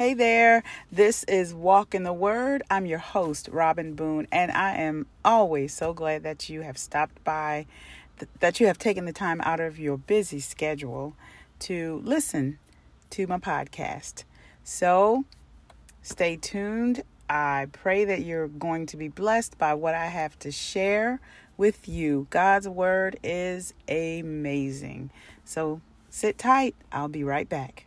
Hey there, this is Walk in the Word. I'm your host, Robin Boone, and I am always so glad that you have stopped by, th- that you have taken the time out of your busy schedule to listen to my podcast. So stay tuned. I pray that you're going to be blessed by what I have to share with you. God's Word is amazing. So sit tight, I'll be right back.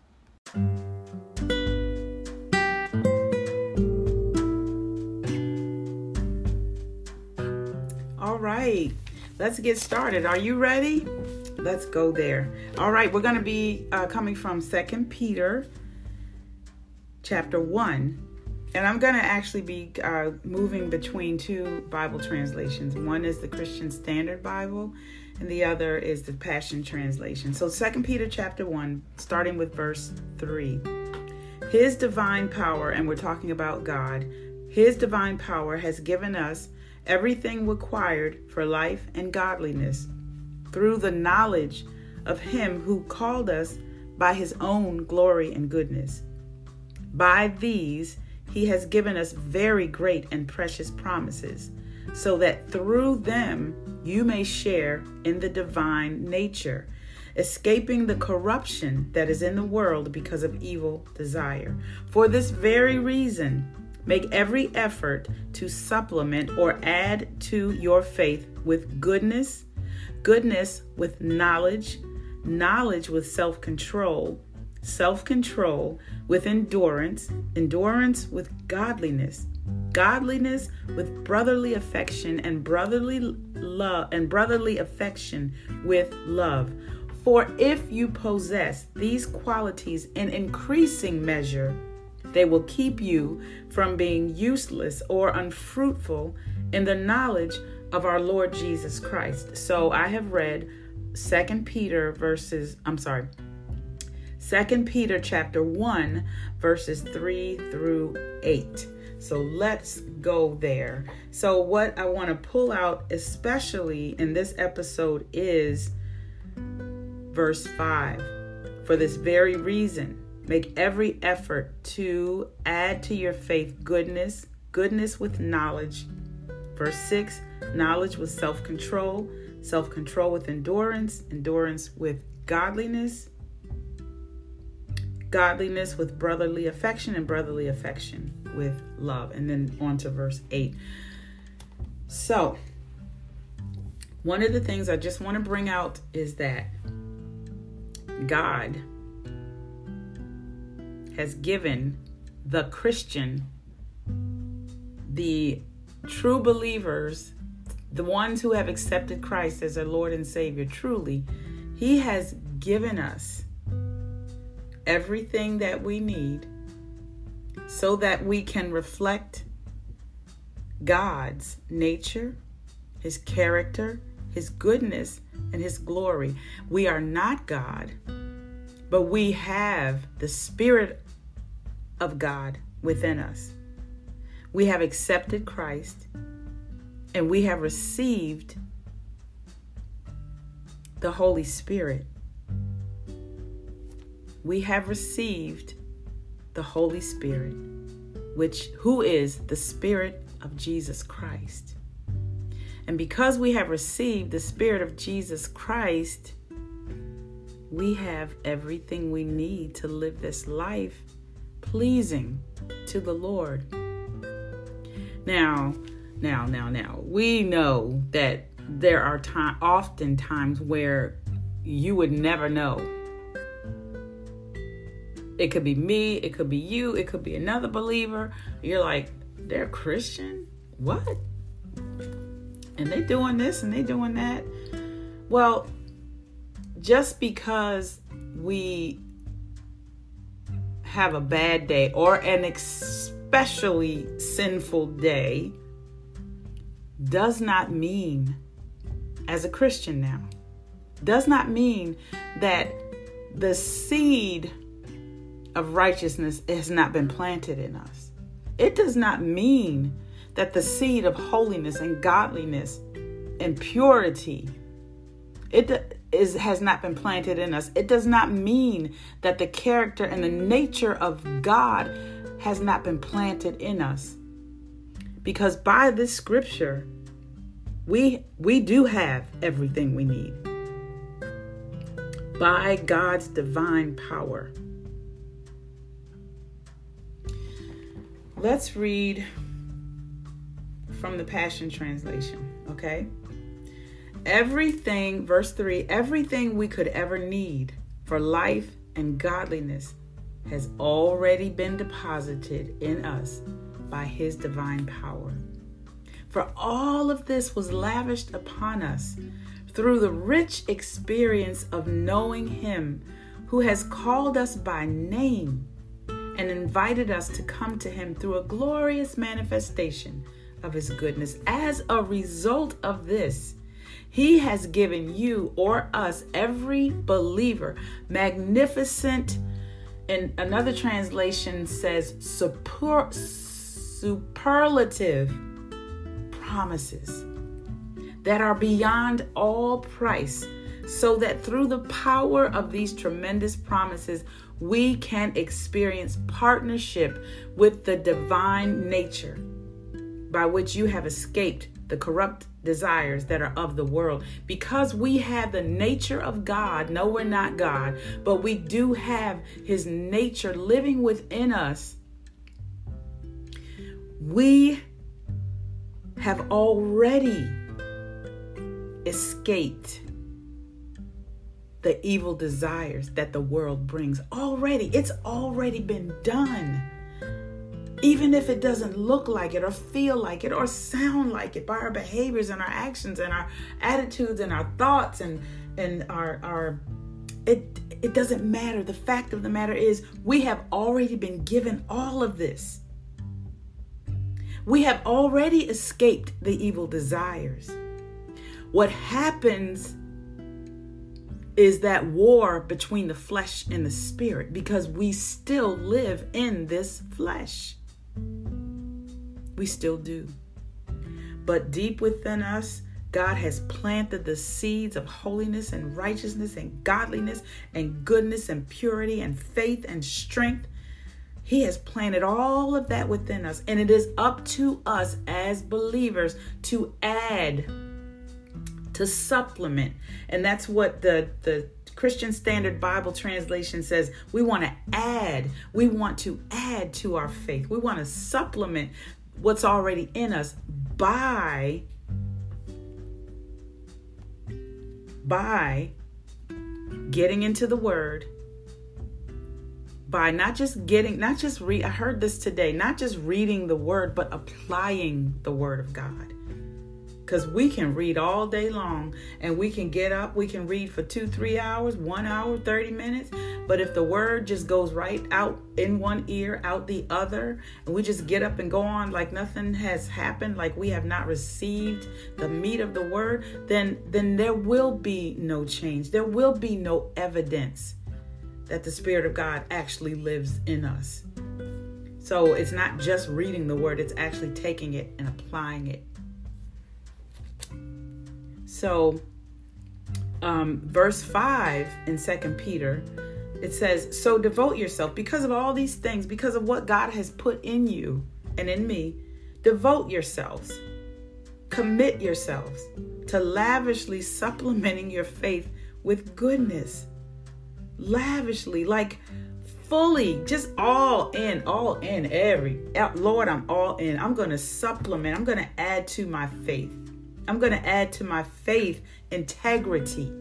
Right, let's get started. Are you ready? Let's go there. All right, we're going to be uh, coming from Second Peter chapter 1. And I'm going to actually be uh, moving between two Bible translations. One is the Christian Standard Bible, and the other is the Passion Translation. So, Second Peter chapter 1, starting with verse 3. His divine power, and we're talking about God, His divine power has given us everything required for life and godliness through the knowledge of Him who called us by His own glory and goodness. By these, He has given us very great and precious promises, so that through them you may share in the divine nature, escaping the corruption that is in the world because of evil desire. For this very reason, Make every effort to supplement or add to your faith with goodness, goodness with knowledge, knowledge with self control, self control with endurance, endurance with godliness, godliness with brotherly affection, and brotherly love, and brotherly affection with love. For if you possess these qualities in increasing measure, they will keep you from being useless or unfruitful in the knowledge of our Lord Jesus Christ. So I have read 2 Peter verses, I'm sorry, 2 Peter chapter 1 verses 3 through 8. So let's go there. So what I want to pull out especially in this episode is verse 5. For this very reason, Make every effort to add to your faith goodness, goodness with knowledge. Verse 6 knowledge with self control, self control with endurance, endurance with godliness, godliness with brotherly affection, and brotherly affection with love. And then on to verse 8. So, one of the things I just want to bring out is that God has given the Christian, the true believers, the ones who have accepted Christ as their Lord and Savior, truly, He has given us everything that we need so that we can reflect God's nature, His character, His goodness, and His glory. We are not God, but we have the Spirit of God within us. We have accepted Christ and we have received the Holy Spirit. We have received the Holy Spirit, which who is the Spirit of Jesus Christ. And because we have received the Spirit of Jesus Christ, we have everything we need to live this life pleasing to the Lord. Now, now, now, now, we know that there are time, often times where you would never know. It could be me, it could be you, it could be another believer. You're like, they're Christian? What? And they doing this and they doing that. Well, just because we have a bad day or an especially sinful day does not mean, as a Christian now, does not mean that the seed of righteousness has not been planted in us. It does not mean that the seed of holiness and godliness and purity it is has not been planted in us. It does not mean that the character and the nature of God has not been planted in us. Because by this scripture, we we do have everything we need. By God's divine power. Let's read from the Passion Translation, okay? Everything, verse 3, everything we could ever need for life and godliness has already been deposited in us by His divine power. For all of this was lavished upon us through the rich experience of knowing Him who has called us by name and invited us to come to Him through a glorious manifestation of His goodness. As a result of this, he has given you or us, every believer, magnificent, and another translation says super, superlative promises that are beyond all price, so that through the power of these tremendous promises, we can experience partnership with the divine nature by which you have escaped the corrupt desires that are of the world. Because we have the nature of God, no, we're not God, but we do have His nature living within us. We have already escaped the evil desires that the world brings. Already, it's already been done even if it doesn't look like it or feel like it or sound like it by our behaviors and our actions and our attitudes and our thoughts and and our our it it doesn't matter. The fact of the matter is we have already been given all of this. We have already escaped the evil desires. What happens is that war between the flesh and the spirit because we still live in this flesh we still do. But deep within us, God has planted the seeds of holiness and righteousness and godliness and goodness and purity and faith and strength. He has planted all of that within us, and it is up to us as believers to add, to supplement. And that's what the, the Christian Standard Bible translation says we want to add, we want to add to our faith. We want to supplement what's already in us by by getting into the word by not just getting not just read I heard this today not just reading the word but applying the word of God because we can read all day long and we can get up, we can read for two, three hours, one hour, 30 minutes. But if the word just goes right out in one ear, out the other, and we just get up and go on like nothing has happened, like we have not received the meat of the word, then then there will be no change. There will be no evidence that the Spirit of God actually lives in us. So it's not just reading the word, it's actually taking it and applying it so, um, verse 5 in Second Peter, it says, So devote yourself because of all these things, because of what God has put in you and in me. Devote yourselves, commit yourselves to lavishly supplementing your faith with goodness. Lavishly, like fully, just all in, all in, every. Lord, I'm all in. I'm going to supplement, I'm going to add to my faith. I'm going to add to my faith integrity,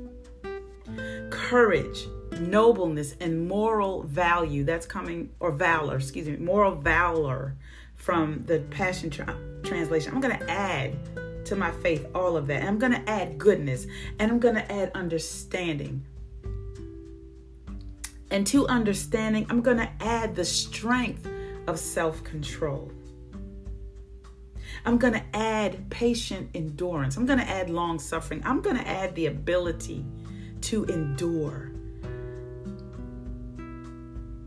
courage, nobleness, and moral value. That's coming, or valor, excuse me, moral valor from the Passion tra- Translation. I'm going to add to my faith all of that. And I'm going to add goodness, and I'm going to add understanding. And to understanding, I'm going to add the strength of self control. I'm going to add patient endurance. I'm going to add long suffering. I'm going to add the ability to endure.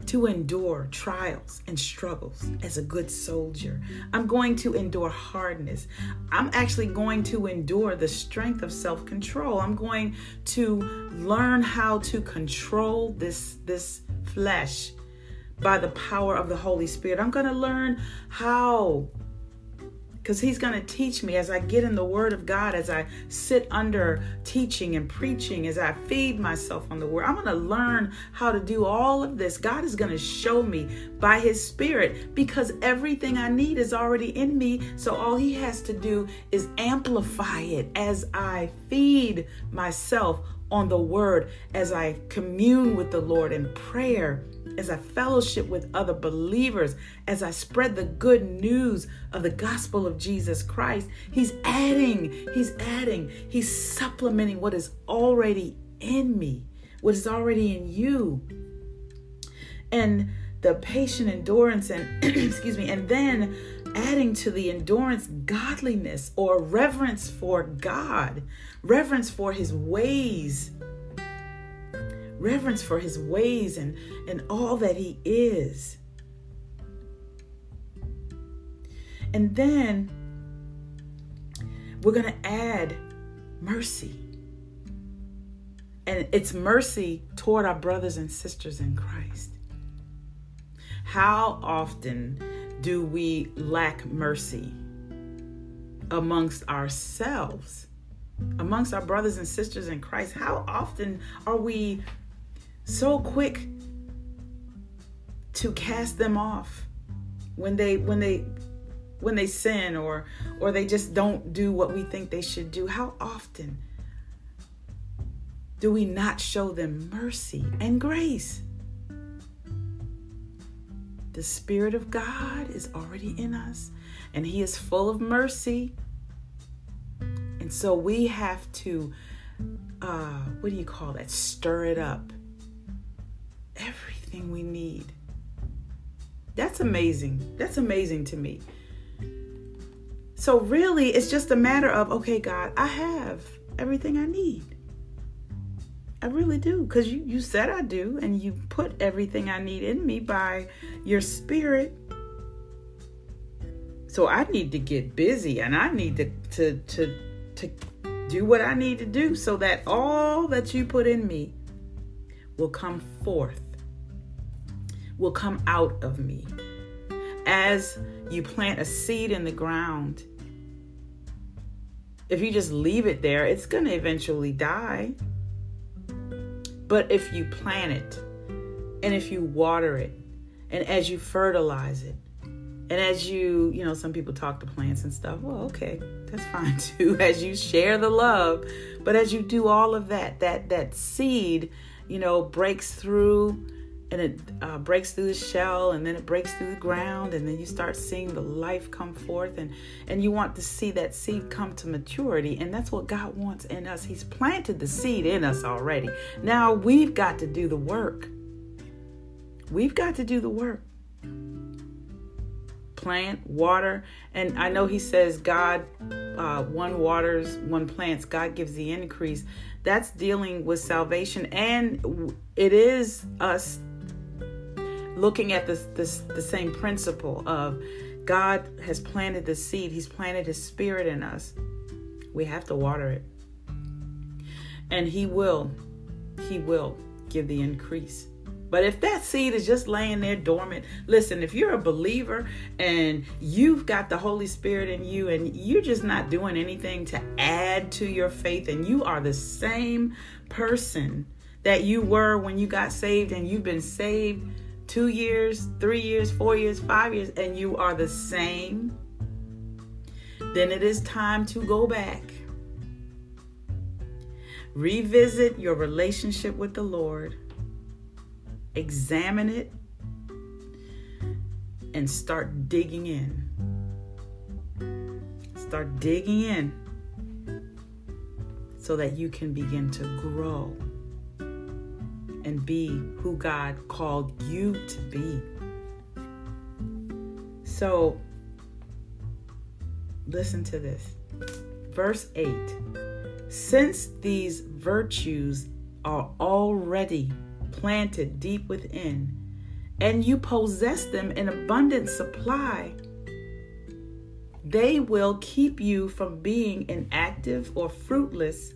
to endure trials and struggles as a good soldier. I'm going to endure hardness. I'm actually going to endure the strength of self-control. I'm going to learn how to control this this flesh by the power of the Holy Spirit. I'm going to learn how because he's going to teach me as I get in the Word of God, as I sit under teaching and preaching, as I feed myself on the Word. I'm going to learn how to do all of this. God is going to show me by His Spirit because everything I need is already in me. So all He has to do is amplify it as I feed myself on the Word, as I commune with the Lord in prayer as I fellowship with other believers, as I spread the good news of the gospel of Jesus Christ, He's adding, He's adding, He's supplementing what is already in me, what is already in you. And the patient endurance and, excuse me, and then adding to the endurance godliness or reverence for God, reverence for His ways reverence for his ways and, and all that he is. And then we're going to add mercy. And it's mercy toward our brothers and sisters in Christ. How often do we lack mercy amongst ourselves, amongst our brothers and sisters in Christ? How often are we so quick to cast them off when they when they when they sin or or they just don't do what we think they should do. How often do we not show them mercy and grace? The spirit of god is already in us and he is full of mercy. And so we have to uh what do you call that? Stir it up everything we need. That's amazing. That's amazing to me. So, really, it's just a matter of okay, God, I have everything I need. I really do. Because you, you said I do, and you put everything I need in me by your spirit. So I need to get busy and I need to to to to do what I need to do so that all that you put in me will come forth will come out of me. As you plant a seed in the ground, if you just leave it there, it's going to eventually die. But if you plant it, and if you water it, and as you fertilize it, and as you, you know, some people talk to plants and stuff. Well, okay, that's fine too. As you share the love, but as you do all of that, that that seed, you know, breaks through and it uh, breaks through the shell and then it breaks through the ground and then you start seeing the life come forth and and you want to see that seed come to maturity and that's what God wants in us. He's planted the seed in us already. Now we've got to do the work. We've got to do the work. Plant water and i know he says god uh, one waters one plants. God gives the increase. That's dealing with salvation and it is us looking at this, this the same principle of God has planted the seed, He's planted His Spirit in us. We have to water it. And He will, He will give the increase. But if that seed is just laying there dormant, listen, if you're a believer and you've got the Holy Spirit in you and you're just not doing anything to add to your faith and you are the same person that you were when you got saved and you've been saved two years, three years, four years, five years, and you are the same, then it is time to go back. Revisit your relationship with the Lord, examine it, and start digging in. Start digging in so that you can begin to grow and be who God called you to be. So, listen to this. Verse 8 Since these virtues are already planted deep within and you possess them in abundant supply, they will keep you from being inactive or fruitless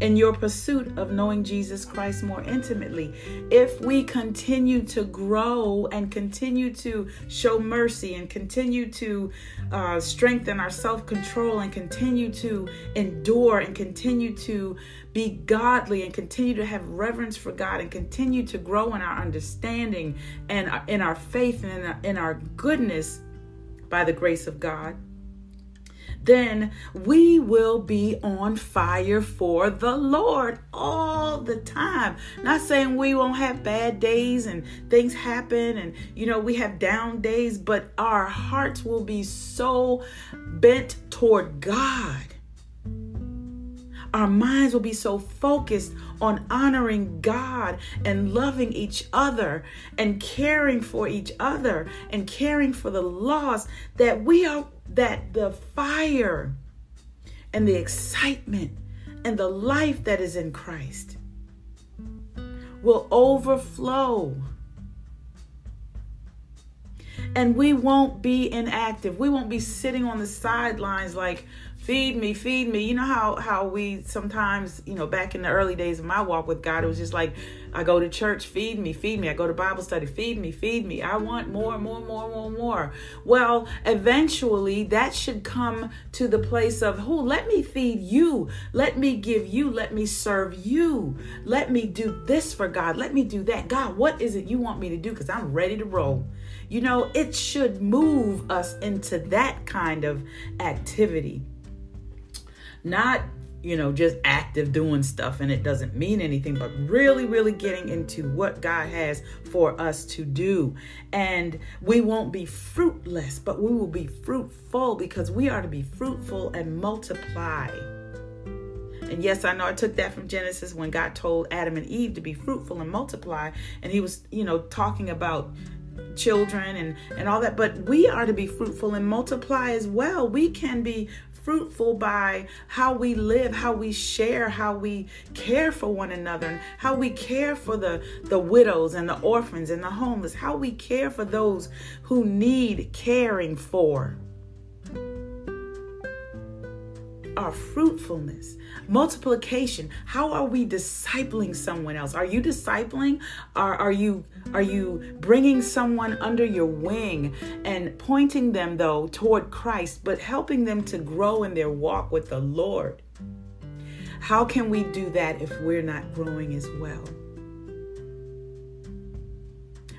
in your pursuit of knowing Jesus Christ more intimately. If we continue to grow and continue to show mercy and continue to uh, strengthen our self control and continue to endure and continue to be godly and continue to have reverence for God and continue to grow in our understanding and in our faith and in our goodness by the grace of God then we will be on fire for the Lord all the time. Not saying we won't have bad days and things happen and, you know, we have down days, but our hearts will be so bent toward God. Our minds will be so focused on honoring God and loving each other and caring for each other and caring for the lost that we are that the fire and the excitement and the life that is in Christ will overflow. And we won't be inactive. We won't be sitting on the sidelines like, feed me feed me. You know how how we sometimes you know back in the early days of my walk with god it was just like i go to church feed me feed me. I go to bible study feed me feed me. I want more more more more more. Well eventually that should come to the place of who? Let me feed you. Let me give you. Let me serve you. Let me do this for god. Let me do that. God what is it you want me to do? Because i'm ready to roll you know it should move us into that kind of activity. Not you know just active doing stuff and it doesn't mean anything but really really getting into what god has for us to do. And we won't be fruitless but we will be fruitful because we are to be fruitful and multiply. And yes, I know I took that from Genesis when God told Adam and Eve to be fruitful and multiply. And he was, you know, talking about children and and all that but we are to be fruitful and multiply as well we can be fruitful by how we live, how we share, how we care for one another, and how we care for the, the widows and the orphans and the homeless, how we care for those who need caring for. Our fruitfulness multiplication. How are we discipling someone else? Are you discipling? Are, are you are you bringing someone under your wing and pointing them though toward christ but helping them to grow in their walk with the lord? How can we do that if we're not growing as well?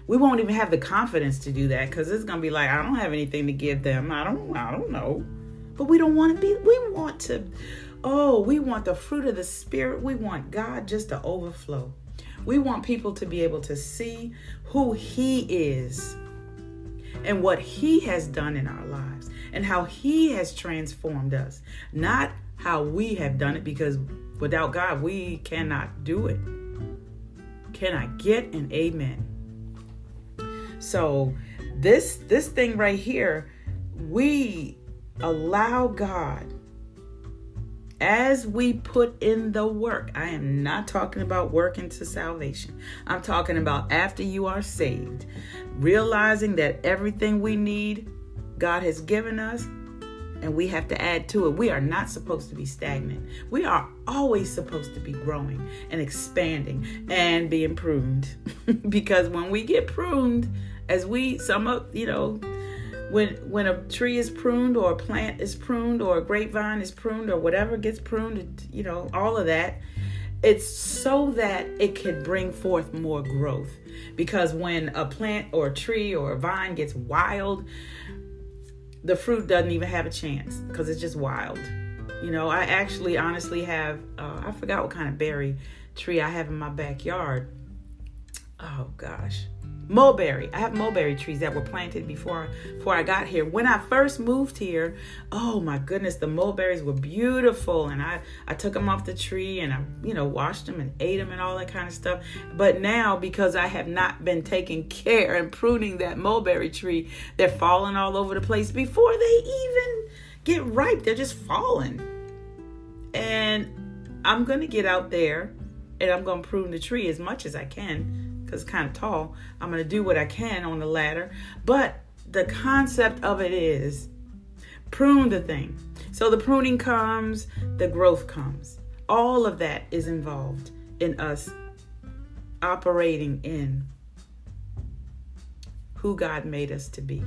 We won't even have the confidence to do that because it's gonna be like i don't have anything to give them. I don't i don't know. But we don't want to be we want to Oh, we want the fruit of the Spirit. We want God just to overflow. We want people to be able to see who He is and what He has done in our lives and how He has transformed us, not how we have done it, because without God, we cannot do it. Can I get an amen? So, this this thing right here, we allow God as we put in the work, I am not talking about work into salvation. I'm talking about after you are saved, realizing that everything we need, God has given us, and we have to add to it. We are not supposed to be stagnant. We are always supposed to be growing and expanding and being pruned. because when we get pruned, as we, some of, you know, when when a tree is pruned or a plant is pruned or a grapevine is pruned or whatever gets pruned, you know, all of that, it's so that it can bring forth more growth. Because when a plant or a tree or a vine gets wild, the fruit doesn't even have a chance because it's just wild. You know, I actually honestly have, uh, I forgot what kind of berry tree I have in my backyard. Oh gosh mulberry. I have mulberry trees that were planted before before I got here. When I first moved here, oh my goodness, the mulberries were beautiful, and I I took them off the tree and I you know washed them and ate them and all that kind of stuff. But now because I have not been taking care and pruning that mulberry tree, they're falling all over the place before they even get ripe. They're just falling, and I'm gonna get out there and I'm gonna prune the tree as much as I can because kind of tall. I'm going to do what I can on the ladder. But the concept of it is prune the thing. So the pruning comes, the growth comes. All of that is involved in us operating in who God made us to be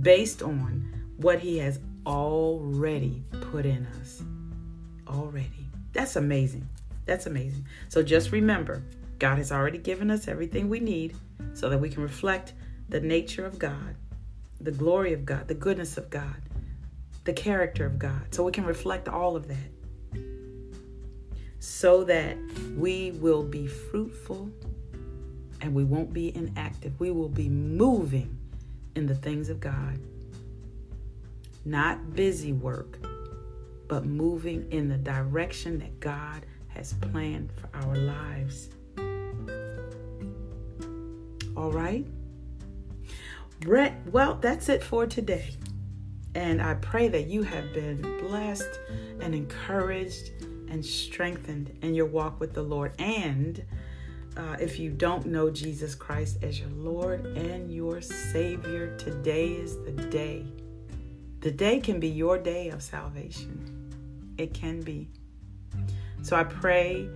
based on what He has already put in us. Already. That's amazing. That's amazing. So just remember, God has already given us everything we need so that we can reflect the nature of God, the glory of God, the goodness of God, the character of God. So we can reflect all of that so that we will be fruitful and we won't be inactive. We will be moving in the things of God. Not busy work, but moving in the direction that God has planned for our lives. All right? Brett, well, that's it for today. And I pray that you have been blessed and encouraged and strengthened in your walk with the Lord. And uh, if you don't know Jesus Christ as your Lord and your Savior, today is the day. The day can be your day of salvation. It can be. So I pray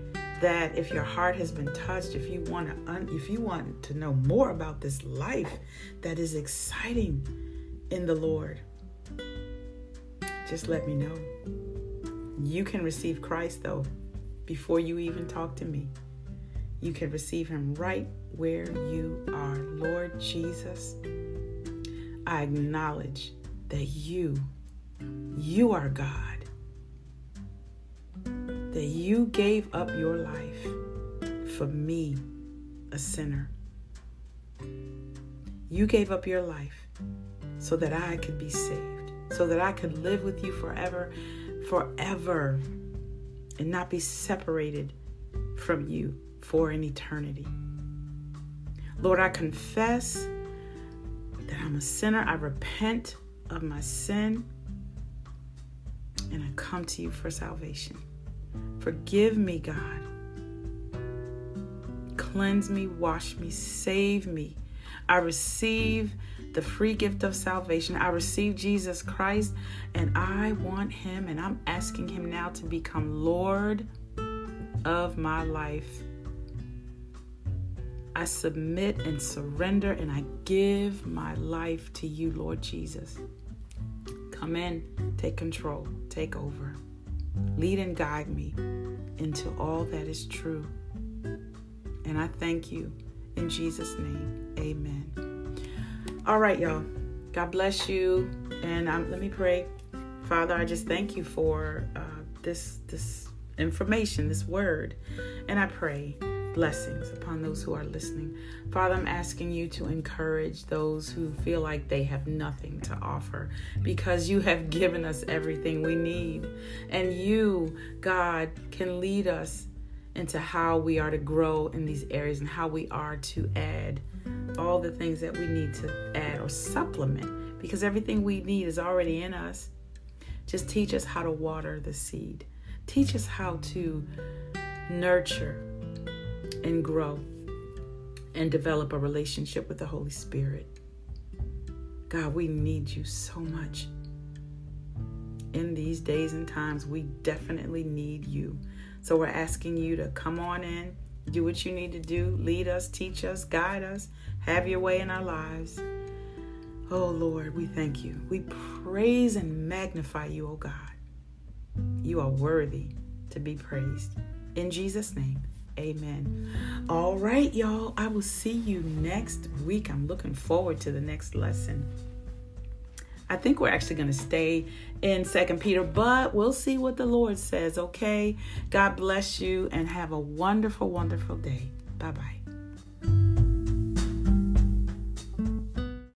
that if your heart has been touched, if you want to un- if you want to know more about this life that is exciting in the Lord, just let me know. You can receive Christ though before you even talk to me. You can receive him right where you are. Lord Jesus, I acknowledge that you you are God that you gave up your life for me, a sinner. You gave up your life so that I could be saved, so that I could live with you forever, forever, and not be separated from you for an eternity. Lord, I confess that I'm a sinner. I repent of my sin and I come to you for salvation. Forgive me, God. Cleanse me, wash me, save me. I receive the free gift of salvation. I receive Jesus Christ and I want Him and I'm asking Him now to become Lord of my life. I submit and surrender and I give my life to you, Lord Jesus. Come in, take control, take over. Lead and guide me into all that is true. And I thank you in Jesus' name. Amen. All right, y'all. God bless you. And um, let me pray. Father, I just thank you for uh, this this information, this word, and I pray blessings upon those who are listening. Father, I'm asking you to encourage those who feel like they have nothing to offer because you have given us everything we need. And you, God, can lead us into how we are to grow in these areas and how we are to add all the things that we need to add or supplement because everything we need is already in us. Just teach us how to water the seed. Teach us how to nurture and grow and develop a relationship with the Holy Spirit. God, we need you so much. In these days and times, we definitely need you. So we're asking you to come on in, do what you need to do, lead us, teach us, guide us, have your way in our lives. Oh Lord, we thank you. We praise and magnify you, oh God. You are worthy to be praised. In Jesus' name. Amen. All right, y'all. I will see you next week. I'm looking forward to the next lesson. I think we're actually going to stay in Second Peter, but we'll see what the Lord says, okay? God bless you and have a wonderful, wonderful day. Bye bye.